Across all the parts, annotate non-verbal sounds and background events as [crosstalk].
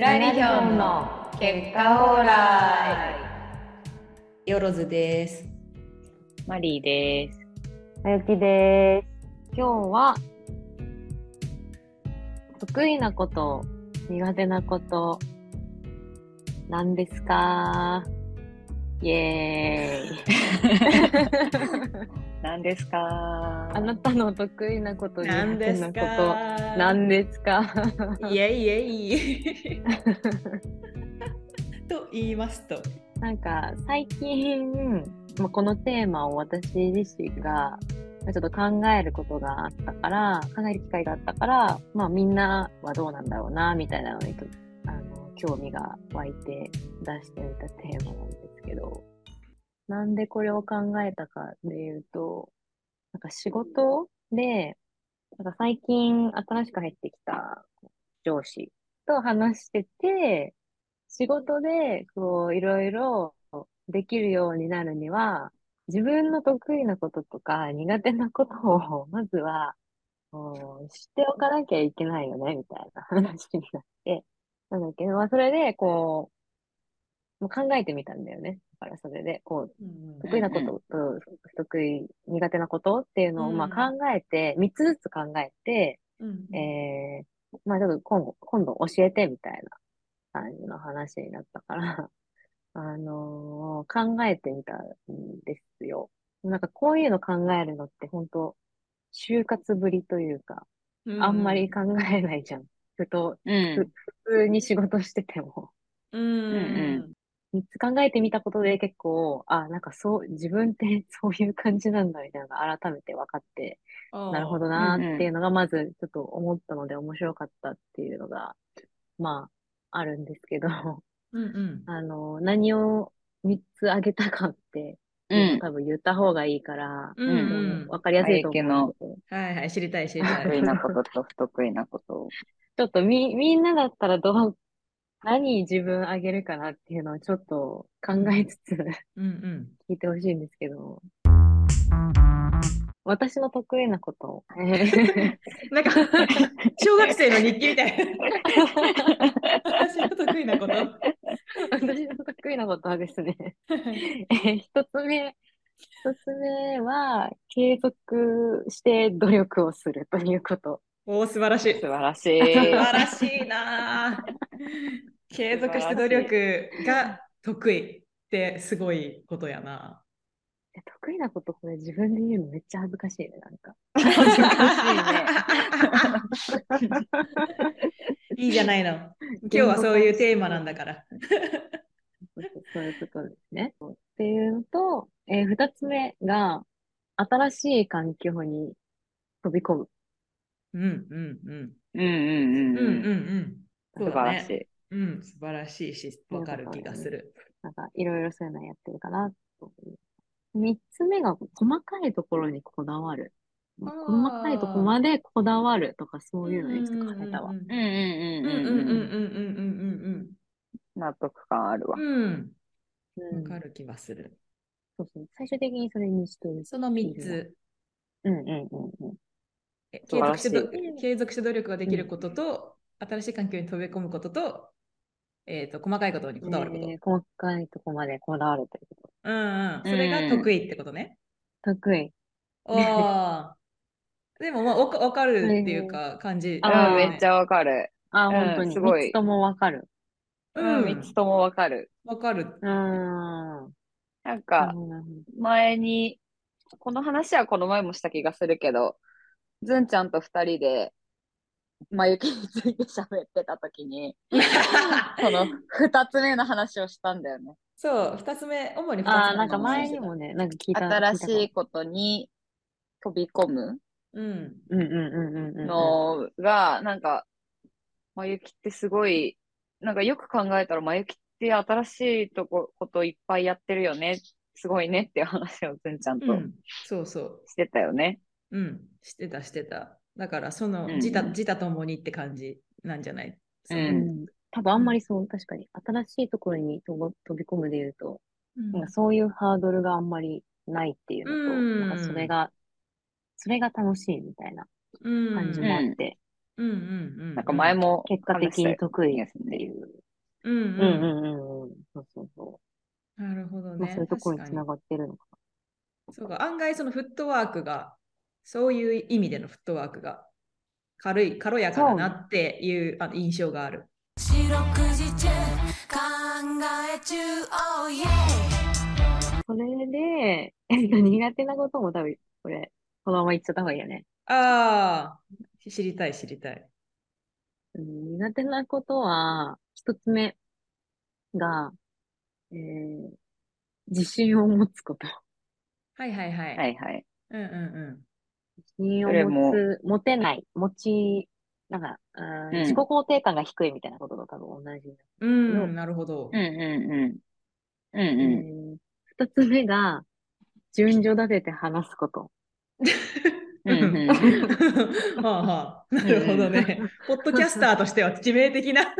ラリヒョンの結果オーラよろずです。マリーです。あゆきです。今日は得意なこと苦手なこと何ですか？イエーイ [laughs] 何ですか？あなたの得意なこと苦なんです手なこと。か何ですか？イエイイエイ。[laughs] と言いますと。なんか最近、まあ、このテーマを私自身がまあちょっと考えることがあったから、考える機会があったから、まあみんなはどうなんだろうな、みたいなのにとあの興味が湧いて出してみたテーマなんですけど、なんでこれを考えたかでいうと、なんか仕事で、なんか最近新しく入ってきた上司と話してて、仕事でこういろいろできるようになるには、自分の得意なこととか苦手なことを [laughs] まずはこう知っておかなきゃいけないよね、みたいな話になって、なんだっけど、まあそれでこう、もう考えてみたんだよね。だからそれで、こう、得意なことと不得意、苦手なことっていうのをまあ考えて、3つずつ考えて、うんえー、まあちょっと今後、今度教えてみたいな感じの話になったから、[laughs] あのー考えてみたんですよ。なんかこういうの考えるのって本当就活ぶりというか、あんまり考えないじゃん。ふと、うん。普通に仕事してても。うんうん3つ考えてみたことで結構、あ、なんかそう、自分って [laughs] そういう感じなんだみたいなのが改めて分かって、なるほどなーっていうのがまずちょっと思ったので面白かったっていうのが、まあ、あるんですけど、うんうん。[laughs] あの、何を3つあげたかって、うん。多分言った方がいいから、うんうんわかりやすいと思うんですけど、はいはい、知りたい知りた得意い。なことと不得意なことを。[laughs] ちょっとみ、みんなだったらどう、何自分あげるかなっていうのをちょっと考えつつうんうん。聞いてほしいんですけど、私の得意なこと [laughs] なんか、小学生の日記みたいな。私の得意なこと。[laughs] 私の得意なことはですね、[laughs] えー一つ目、一つ目は、継続して努力をするということ。おお、素晴らしい。素素晴らしい。晴らしいなあ。継続して努力が得意ってすごいことやな。え得意なこと、これ自分で言うのめっちゃ恥ずかしいね、なんか。恥ずかしいね。[laughs] いいじゃないの。今日はそういうテーマなんだから。[laughs] そういうことですね。っていうのと、えー二つ目が、新しい環境に飛び込む。うんうんうん。うんうんうんうんうんうん。うん。素晴らしい。うん、素晴らしいし、わかる気がする。なんか、いろいろそういうのやってるかなと。三つ目が、細かいところにこだわる。細かいところまでこだわるとか、そういうのにちょっと変えたわ。うんうんうんうんうんうんうんうんうん納得感あるわうん。わかる気がする。そうそう。最終的にそれにしてる。その三つ、うんうんうんうん。継続してど継続して努力ができることと、新しい環境に飛び込むことと、えっと、細かいことにこだわること。えー細かいところまでこだわるということ。うんうん。それが得意ってことね。得意。ああ。[laughs] でも、まあ、わかわかるっていうか、感じ。あーうん、めっちゃわかる。あ、うん本当に。すごい三つともわかる。うん、三つともわかる。わかる。うーん。なんか、前に、この話はこの前もした気がするけど、ずんちゃんと二人で、まゆきについて喋ってたときに、[laughs] その二つ目の話をしたんだよね。そう、二つ目、主に二つ目ああ、なんか前にもね、なんか聞いた。新し聞いことに飛び込む。うんうんうんうんうん。のが、なんか、まゆきってすごい、なんかよく考えたら、まゆきって新しいとこ、こといっぱいやってるよね。すごいねっていう話をずんちゃんとうん。そうそう。してたよね。うん。してた、してた。だから、そのうん自他、自他ともにって感じなんじゃない？ううんん。多分あんまりそう、確かに。新しいところに飛ぼ飛び込むで言うと、うんなんかそういうハードルがあんまりないっていうのと、うんなんかそれが、それが楽しいみたいな感じもあって、うんうんうん。なんか前も結果的に得意っ話したよねていう。うんうん。うんうんうんうん。そうそうそなるほどう。まあね。そういうところにつながってるのかそうか、案外そのフットワークが、そういう意味でのフットワークが軽い、軽やかだなっていうあの印象がある。四六時中考え中 oh yeah な。それで、えっと、苦手なことも多分、これ、このまま言っちゃった方がいいよね。ああ、知りたい知りたい。うん苦手なことは、一つ目が、えー、自信を持つこと。はいはいはい。はいはい。うんうん自信を持つ、持てない、持ち、なんか、うんうん自己肯定感が低いみたいなことと多分同じ。うん。うん、なるほどうん。うんうん。うんえうん。ー二つ目が、順序立てて話すこと。[laughs] うんうん [laughs] はあはあ、なるほどね。ポッドキャスターとしては致命的な。[laughs]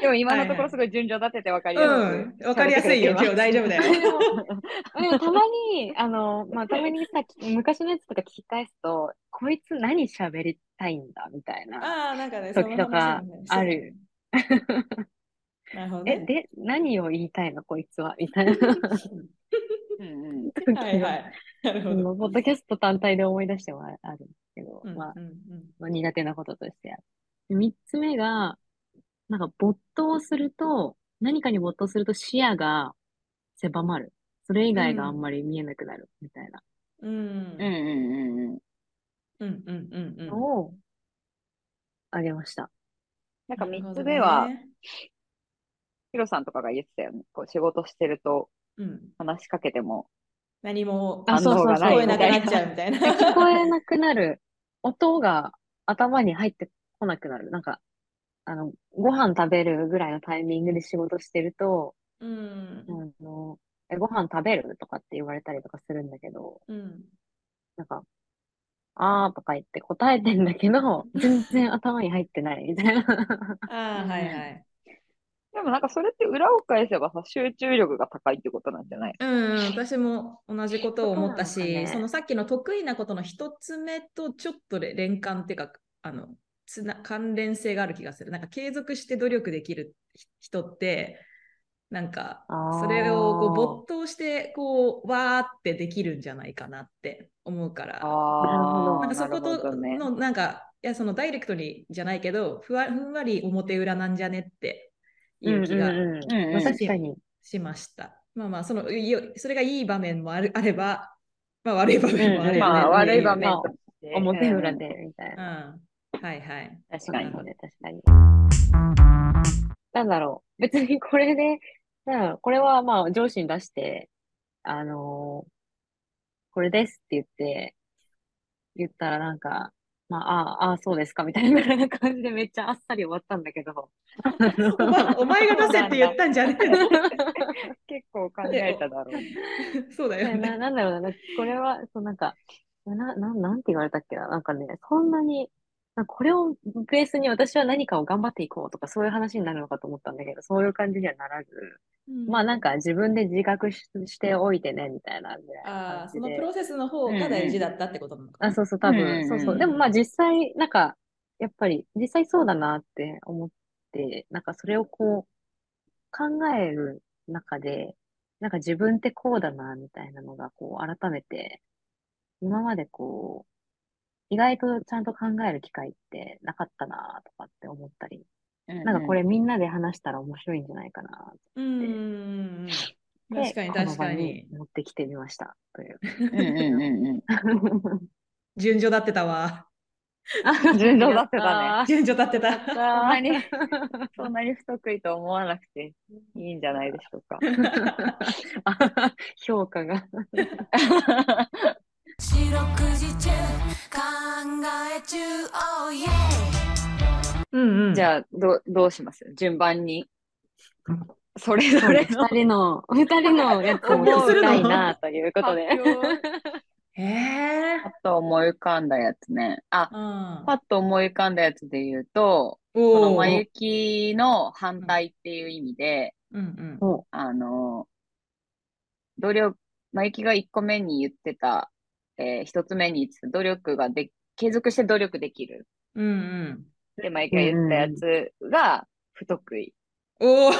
でも今のところすごい順序立てて分かりやすくうん、わかりやすいよ。今日大丈夫だよ。でも、でもたまに、あの、まあ、たまにさ、昔のやつとか聞き返すと、こいつ何喋りたいんだみたいなああ、なんかね、時とかある。なるほどえ、ね。で、何を言いたいのこいつは？みたいな [laughs] うんうん。はいはい。なるほど。ポッドキャスト単体で思い出してもあるんですけど、まあ、うんうんうんまあ、苦手なこととしてある。で三つ目が、なんか没頭すると、何かに没頭すると視野が狭まる。それ以外があんまり見えなくなるみたいなうんうんうんうんうん。うんうんうんうん。のをあげました。なんかなるほど3つ目は、ねヒロさんとかが言ってたよね。こう仕事してるとうん、話しかけても何もあそうそうそう聞こえなくなっちゃうみたいな。聞こえなくなる。音が頭に入ってこなくなる。なんか、あの、ご飯食べるぐらいのタイミングで仕事してると、うんあの、え、ご飯食べるとかって言われたりとかするんだけど、うんなんか、あーとか言って答えてんだけど、全然頭に入ってないみたいな。ああ、はいはい。でもなんかそれって裏を返せばさ、集中力が高いってことなんじゃないうんうん、私も同じことを思ったし、ねそのさっきの得意なことの一つ目とちょっとれ連関っていうか、あの、つな関連性がある気がする。なんか継続して努力できるひ人って、なんかそれをこう没頭してこうわーってできるんじゃないかなって思うから、あなんかそこと。のなんかいやそのダイレクトにじゃないけどふわふんわり表裏なんじゃねっていう気が。しました。まあまあ、そのいよそれがいい場面もあるあれば、まあ悪い場面もあるよね。まあ悪い場面。表裏うんで、みたいうん。な。はいはい。確かに。そうなので、確かに。なんだろう。別にこれで、なんこれはまあ上司に出して、あのーこれですって言って、言ったらなんか、まあ、ああ、そうですか、みたいな感じでめっちゃあっさり終わったんだけど。お [laughs] 前お前が出せって言ったんじゃねえの？[laughs] 結構考えただろうね。そうだよな、ね。なんだろうな、これは、そうなんか、な、な、なんて言われたっけな、なんかね、そんなに、なんかこれをベースに私は何かを頑張っていこうとかそういう話になるのかと思ったんだけど、そういう感じにはならず、まあなんか自分で自覚ししておいてね、みたいなぐらいあなあ、そのプロセスの方が大事だったってことなのかな。あ、そうそう、多うんうんう分、ん。そうそう。でもまあ実際、なんか、やっぱり、実際そうだなって思って、なんかそれをこう、考える中で、なんか自分ってこうだな、みたいなのが、こう、改めて、今までこう、意外とちゃんと考える機会ってなかったな、とかって思ったり、なんかこれみんなで話したら面白いんじゃないかな、うんうん確かに確かに。持ってきてみました、という。うんうんうんうん。順序だってたわ。[laughs] 順序立ってたね。[laughs] 順序だってた。そんなに、[laughs] そんなに不得意と思わなくていいんじゃないでしょうか。あ評価が。四六時中考え中 oh yeah うんうん。じゃあ、どう、どうします？順番に。[laughs] それぞれの二人の、二人のやつも聞きたいな、ということで。発表へえ。パッと思い浮かんだやつね。あ、うんパッと思い浮かんだやつで言うと、このまゆきの反対っていう意味で、うんうん。もあの、努力、マイキが1個目に言ってた、えー、1つ目に言ってた努力がで、継続して努力できる。うんうん。で、マイキが言ったやつが不得意。おお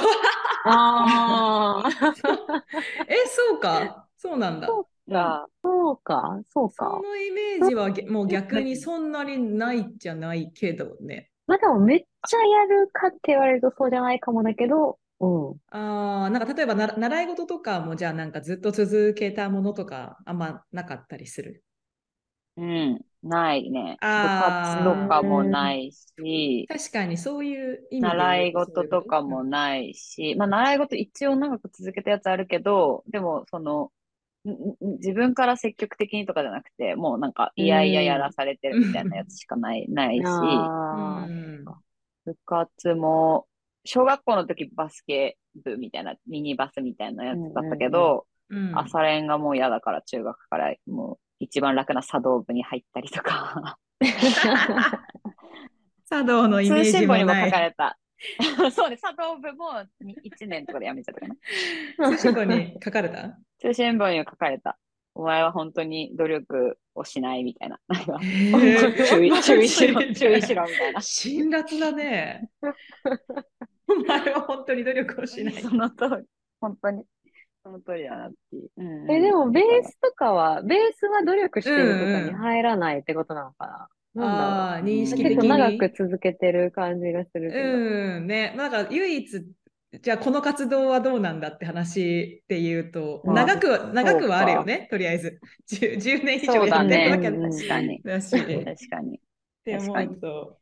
ああ、[laughs] え、そうか。そうなんだ。が、そうか、そうそか。のイメージはげもう逆にそんなにないじゃないけどね。まあでもめっちゃやるかって言われるとそうじゃないかもだけど、うん。ああ、なんか例えばな習い事とかもじゃあなんかずっと続けたものとかあんまなかったりする？うん、ないね。部あー活とかもないし、確かにそういう意味で言うと？習い事とかもないし、まあ習い事一応長く続けたやつあるけど、でもその、んん自分から積極的にとかじゃなくて、もうなんかいやいややらされてるみたいなやつしかない、ないし、あうん。部活も、小学校の時バスケ部みたいな、ミニバスみたいなやつだったけど、うん朝練がもう嫌だから中学からもう一番楽な茶道部に入ったりとか、[laughs] 茶道のイメー通ジもない信簿にも書か。れた。[laughs] そうね、茶道部も1年とかで辞めちゃったかな。通信簿に書かれた？通信簿にも書かれた。お前は本当に努力をしないみたいな。なんか [laughs] 注意注意しろ、注意しろみたいな。辛辣だね。[laughs] お前は本当に努力をしない。[laughs] その通り。本当に。その通りだなっていう。うんうんえ、でもベースとかは、ベースは努力してるとかに入らないってことなのかな？なんだろう。ああ、認識的に。結構長く続けてる感じがするけど。うん、ね。なんか唯一、じゃあこの活動はどうなんだって話で言うと、まあ長くは、長くはあるよね、とりあえず。[laughs] 10, 10年以上やってるわね。けうん確かに。だし。確っかに。て思うと。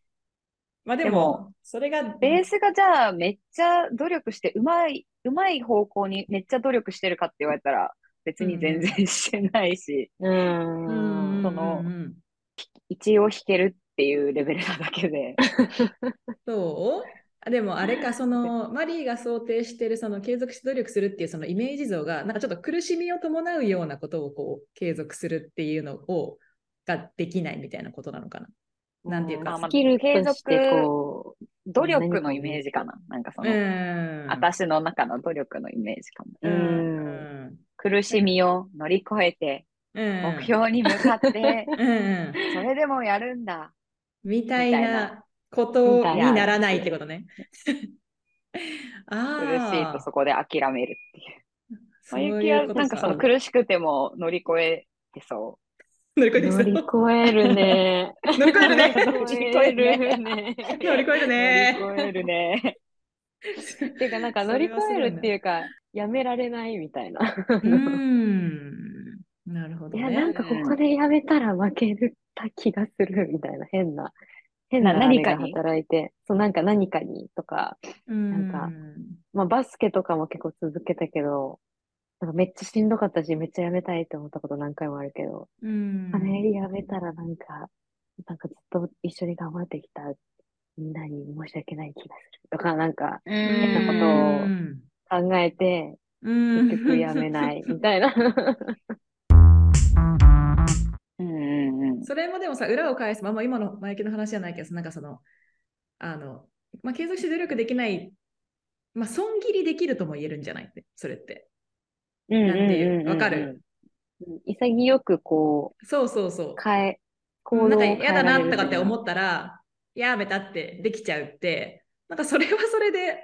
まあででもも、それが、ベースがじゃあめっちゃ努力して、うまい、うまい方向にめっちゃ努力してるかって言われたら、別に全然してないし、ううんん。その一応弾けるっていうレベルなだけで。[laughs] そう？あでもあれか、そのマリーが想定してるその継続して努力するっていうそのイメージ像が、なんかちょっと苦しみを伴うようなことをこう継続するっていうのをができないみたいなことなのかな？なんていうかまあまあスキルと継して続こう、努力のイメージかな。なんかその、うん。私の中の努力のイメージかも。ううんん。苦しみを乗り越えて、うん。目標に向かって。それでもやるんだ。みたいななことになならないってことね。あ苦しいあとそこで諦めるっていう。そういうまあゆきはことなんかそのか苦しくても乗り越えてそ乗り越え [laughs] 乗り越えるね。乗り越えるね。乗り越えるね。乗り越えるう。ね。乗り越えるね。っていうか、なんか乗り越えるっていうか、やめられないみたいな。うーん。なるほどいや、ね。なんかここでやめたら負けた気がするみたいな変な、変な何かに働いて、そうなんか何かにとか、なんかまあバスケとかも結構続けたけど、なんかめっちゃしんどかったし、めっちゃやめたいって思ったこと何回もあるけど、うん。あれやめたらなんか、なんかずっと一緒に頑張ってきたみんなに申し訳ない気がするとか、なんか変なことを考えて、うん結局やめないみたいな。[laughs] うんうんうん。それもでもさ、裏を返す、まあ、まあ今の前置きの話じゃないけど、なんかその、あの、まあ、継続して努力できない、まあ、損切りできるとも言えるんじゃないって、それって。なんていうわかる？うん潔くこそうそうそう。う、。変え、行動なんか嫌だなとかって思ったら、やめたってできちゃうって、なんかそれはそれで、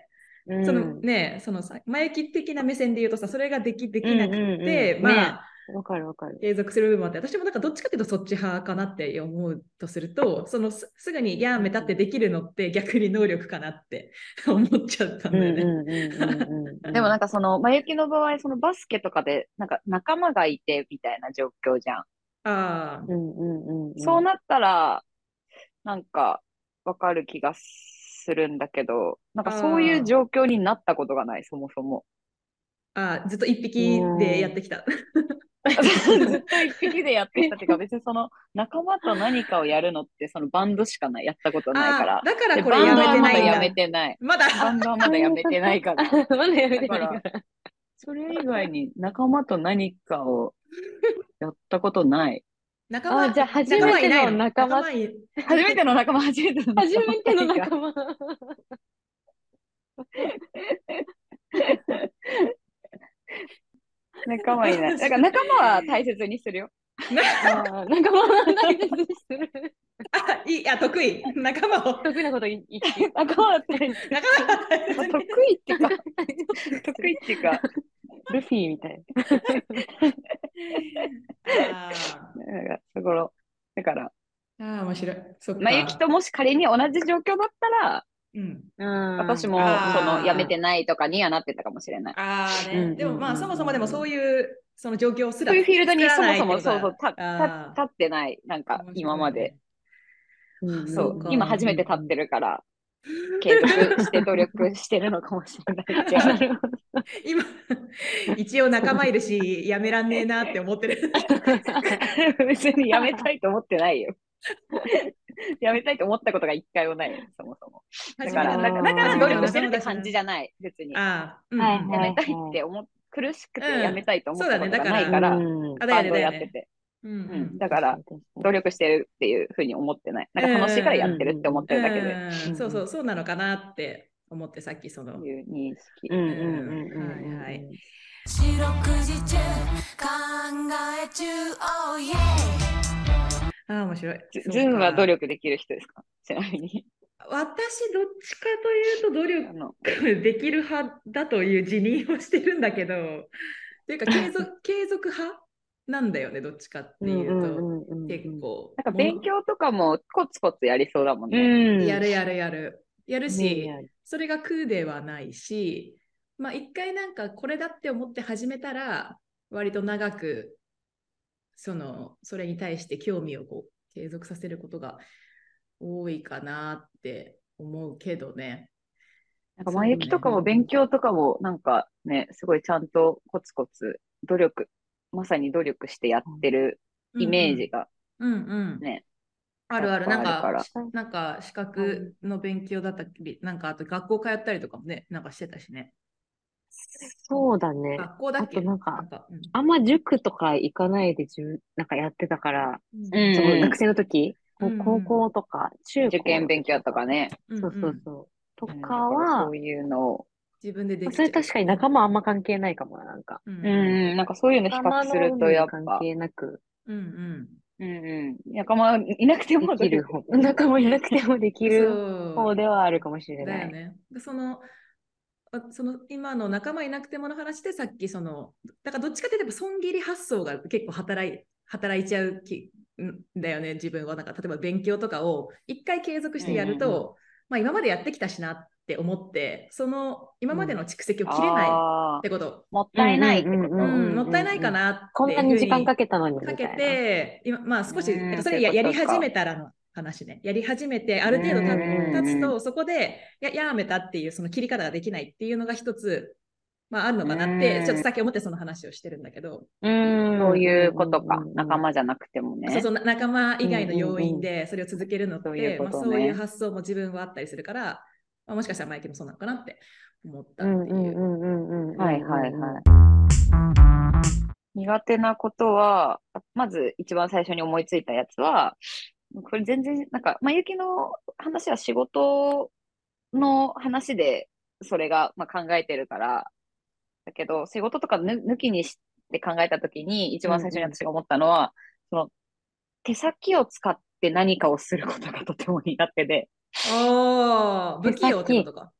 うん。そのね、そのさ、前置き的な目線で言うとさ、それができできなくて、まあ、ねわかるわかる。継続する部分もあって、私もなんかどっちかっていうとそっち派かなって思うとすると、そのすすぐにやめたってできるのって逆に能力かなって [laughs] 思っちゃったんだよね。うんうんうんうんうんでもなんかその、まゆきの場合、そのバスケとかで、なんか仲間がいてみたいな状況じゃん。ああ、うんうんうんうんそうなったら、なんか、わかる気がするんだけど、なんかそういう状況になったことがない、そもそも。ああずっと一匹でやってきた。ずっと一匹でやってきたっていうか、別にその仲間と何かをやるのって、そのバンドしかない、やったことないからあ。だからでこれやめてバンドはまないんだ。だやめてない。まだバンドはまだやめてないから。[laughs] まだやめてないだからそれ以外に仲間と何かをやったことない。仲間あじゃあ初めての仲間仲間い初めての仲間、初めての仲間。初めての仲間。仲間いない。[laughs] だから仲間は大切にするよ。仲間を大切にする。あ、いい、あ、得意。仲間を。得意なこと言言って。仲間は大切に仲間を大切に得意っていうか、[laughs] 得意っていうか、ルフィみたいあなんかそこだから、ーあー、面白い。そっか。まゆきともし仮に同じ状況だったら、うん。な。私もその辞めてないとかにはなってたかもしれない。ああね。うんでもまあ、うんそもそもでもそういう、その状況すらそういうフィールドにそもそもそうそう立ってない、なんか今まで。うんそう今初めて立ってるから、継続して努力してるのかもしれない [laughs] 今、一応仲間いるし、やめらんねえなって思ってる。[laughs] 別に辞めたいと思ってないよ。[laughs] 辞めたいと思ったことが一回もない。よ、そもそも。だから、だからだから努力してるって感じじゃない、別に。辞ああ、うんはいうんめたいって思っ苦しくてうん。辞めたいと思っそうだねたことがだからないから、バンド。やってて。うんだから、努力してるっていうふうに思ってない。なんか楽しいからやってるって思ってるだけで、うんそうそう、そうなのかなって思って、さっきその。いう認識。うんうんうんうんうん。はいはい。四六時中考え中。Oh yeah ああ、面白い。ズンは努力できる人ですか？[laughs] ちなみに。私、どっちかというと努力できる派だという自認をしてるんだけど、というか継続 [laughs] 継続派なんだよね、どっちかっていうと、結構。なんか勉強とかもコツコツやりそうだもんうね。ん。やるやるやる。やるし、ねそれが苦ではないし、まあ一回なんかこれだって思って始めたら、割と長く、その、それに対して興味をこう継続させることが多いかなって思うけどね。なんか、まゆきとかも勉強とかも、なんかね、すごいちゃんとコツコツ努力、まさに努力してやってるイメージがうんうん。ね、あるある。なんか、なんか資格の勉強だったり、なんかあと学校通ったりとかもね、なんかしてたしね。そうだね。学校だっけ？あとなんかうん。あんま塾とか行かないでじゅなんかやってたから、うん。その学生の時、こううん高校とか中高。受験勉強とかね。うんそうそうそう。とうんかはそう、いうのを、自分でできそれ確かに仲間あんま関係ないかもな、なんか。うん。うん。うん、なんかそういうの比較するとやっ関ぱ、係なく。うんうん。うんうん、仲間いなくてもできる。方。仲間いなくてもできる方ではあるかもしれない。だよね。でそのあその今の仲間いなくてもの話でさっきそのだからどっちかというと損切り発想が結構働い働いちゃうきんだよね自分はなんか例えば勉強とかを一回継続してやると、まあ今までやってきたしなって思ってその今までの蓄積を切れないっあてこと、ーもったいないってこと。うんうんうんうんもったいないかなってこんなに時間かけけたのにか。けて、今まあ少し、それややり始めたらの話ね。やり始めて、ある程度経つと、そこでややめたっていうその切り方ができないっていうのが一つ、まあ、あるのかなって、うんちょっとさっき思ってその話をしてるんだけど、うんそういうことか。仲間じゃなくてもね。そうそうな仲間以外の要因でそれを続けるのって、そういうことねまあ、そういう発想も自分はあったりするから、まあ、もしかしたらマイケルもそうなのかなって思ったっていう。はいはいはい。苦手なことは、まず一番最初に思いついたやつは、これ全然、なんか、まあ、ゆきの話は仕事の話で、それが、まあ、考えてるから、だけど、仕事とかぬ抜きにして考えたときに、一番最初に私が思ったのは、その、手先を使って何かをすることがとても苦手で、ああ、[laughs] 不器用ってことか？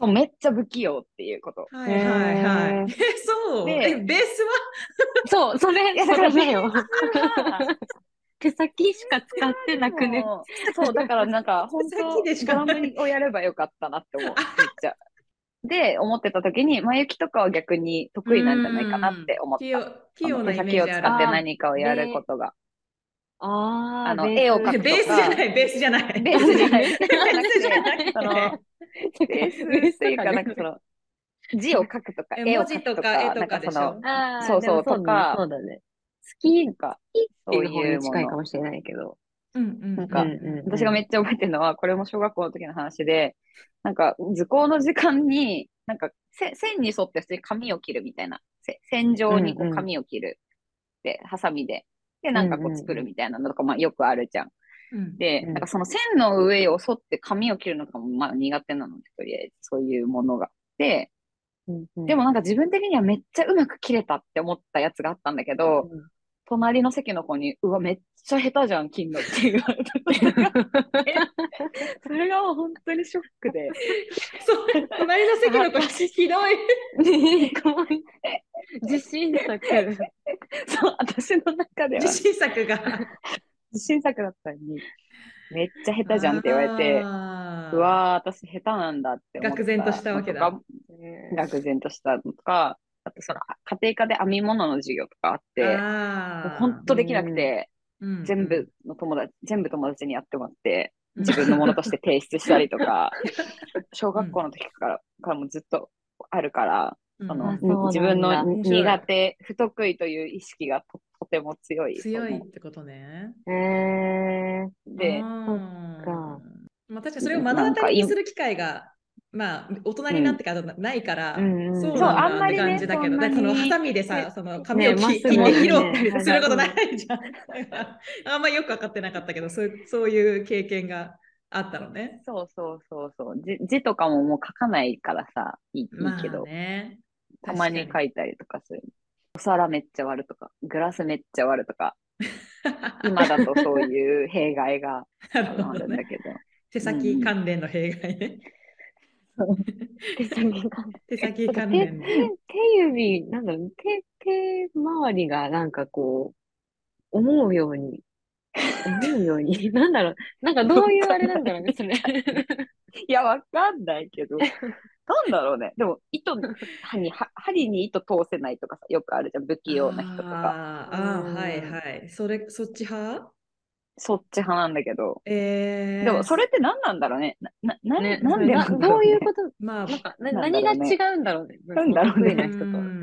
そうめっちゃ不器用っていうこと。はいはいはい。えそう？でえベースは？そう、それ、それだよ。[laughs] 手先しか使ってなくね。そう、だからなんか、[laughs] 本手当先でしかドないラムをやればよかったなって思う、めっちゃ。で、思ってた時に、まゆきとかは逆に得意なんじゃないかなって思った。器用な手先を。使って何かをやることが。ああ、あのベース絵を描くベースじゃない、ベースじゃない。ベースじゃない。ベースじゃなくてその、ベースっていうか、なんかその、字を書くとか、え絵を描くとか、か絵とかなんかその、そうそうとかそうだね。好きなんか、っていう方にそういうもの近いかもしれないけど。うんうんなんかうんうんうん私がめっちゃ覚えてるのは、これも小学校の時の話で、なんか図工の時間に、なんかせ線に沿って普通に紙を切るみたいな、せ線上にこうんううん紙を切る。で、ハサミで。で、なんかこうんうんううん作るみたいなのとか、まあよくあるじゃん。うんで、うんなんかその線の上を沿って紙を切るのがまあ苦手なので、とりあえずそういうものが。で、でもなんか自分的にはめっちゃうまく切れたって思ったやつがあったんだけど、隣の席の子に、うわ、めっちゃ下手じゃん、切んのって言われた。[laughs] それがもう本当にショックで。そう隣の席の子 [laughs] ひどい。[laughs] 自信作。そう、私の中では自信作が。自信作だったのに、めっちゃ下手じゃんって言われて、うわー、私下手なんだって思った。愕然としたわけだ。愕然としたのとか、あとその家庭科で編み物の授業とかあって、本当できなくて、うん全部の友達、全部友達にやってもらって、自分のものとして提出したりとか、[laughs] 小学校の時から,、からもずっとあるから、うん。そのうなんだ。自分の苦手、不得意という意識がととても強い。強いってことね。えー、で、まあ、確かにそれを目の当たりにする機会が、まあ、大人になってからないから、うんうんそうなんだってあんまりね感じだけど、そんなにだってそのハサミでさ、その髪を切ね切ってね拾ったりねすることないじゃん。[laughs] あんまよく分かってなかったけど、そういうそういう経験があったのね。そうそうそうそう字。字とかももう書かないからさ、いいいいまあけど、ね。たまに書いたりとかする。お皿めっちゃ割るとか、グラスめっちゃ割るとか、[laughs] 今だとそういう弊害があ。るんだけど。[laughs] 手先関連の弊害ね。手先が。手先手関連の。手手指、なんだろう、手、手周りがなんかこう、思うように、思うように、[laughs] なんだろう、なんかどういうあれなんだろうね、それ。[laughs] いや、わかんないけど、なんだろうね。でも、糸に、は針に糸通せないとかさ、よくあるじゃん、不器用な人とか。あーあはいはい。それ、そっち派？そっち派なんだけど。えー、でも、それって何なんだろうね。な、な、なね、なんでななんだろうねどういうこと、まあ、なんか、ななんだろうね何が違うんだろうね。なんだろうね得意な人と。うん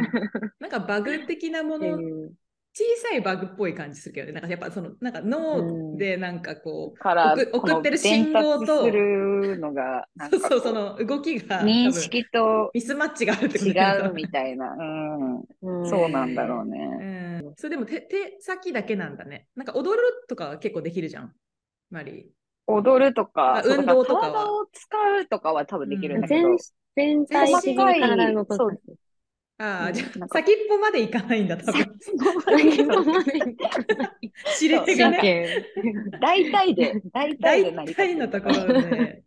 なんかバグ的なもっていの、う。小さいバグっぽい感じするけどね。なんかやっぱその、なんか脳でなんかこう、から、送送ってる信号と伝達するのが、なんかこそうそう、その動きが多認分識とミスマッチがあるってこと違だようみたいな。うん。うんそうなんだろうね。うん、それでも手手先だけなんだね。なんか踊るとかは結構できるじゃん、マリ踊るとあか、運動とか体を使うとかは多分できるんだけ全ど、全体的に体を動かす。ー。ああ、うんじゃあなんか先っぽまでいかないんだ、多分。指令が神ね。経。大体で、大体で大体のところで。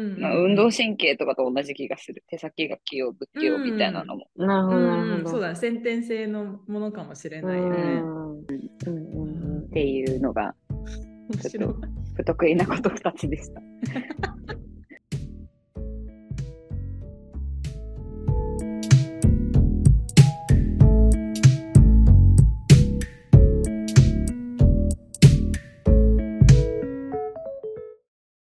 うんまあ、運動神経とかと同じ気がする。手先が器用、不器用みたいなのも。なるほど、なるほど。うんそうだね、先天性のものかもしれうないよね。ん。うんうんうんっていうのが面白い。不得意なこと2つでした。[laughs]